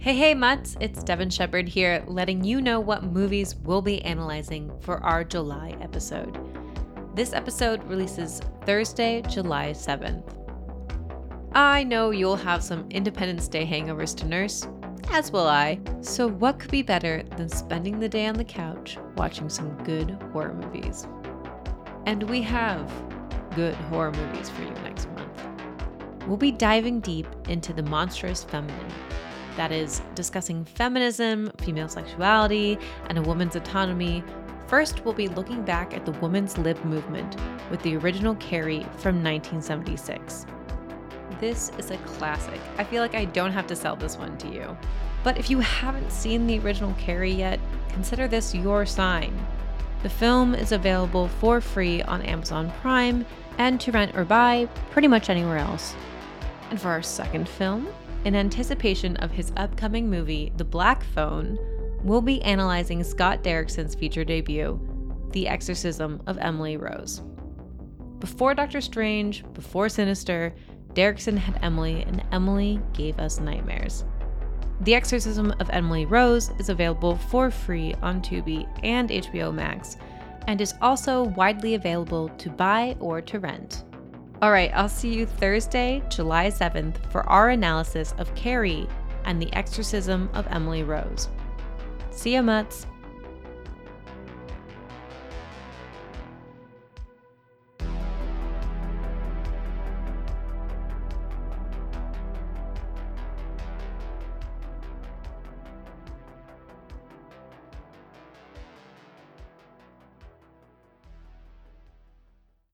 Hey, hey, Mutts, it's Devin Shepard here, letting you know what movies we'll be analyzing for our July episode. This episode releases Thursday, July 7th. I know you'll have some Independence Day hangovers to nurse, as will I. So, what could be better than spending the day on the couch watching some good horror movies? And we have good horror movies for you next month. We'll be diving deep into the monstrous feminine that is discussing feminism, female sexuality, and a woman's autonomy. First, we'll be looking back at the women's lib movement with the original Carrie from 1976. This is a classic. I feel like I don't have to sell this one to you. But if you haven't seen the original Carrie yet, consider this your sign. The film is available for free on Amazon Prime and to rent or buy pretty much anywhere else. And for our second film, in anticipation of his upcoming movie, The Black Phone, we'll be analyzing Scott Derrickson's feature debut, The Exorcism of Emily Rose. Before Doctor Strange, before Sinister, Derrickson had Emily, and Emily gave us nightmares. The Exorcism of Emily Rose is available for free on Tubi and HBO Max, and is also widely available to buy or to rent. All right, I'll see you Thursday, July 7th for our analysis of Carrie and the exorcism of Emily Rose. See ya, Mutts.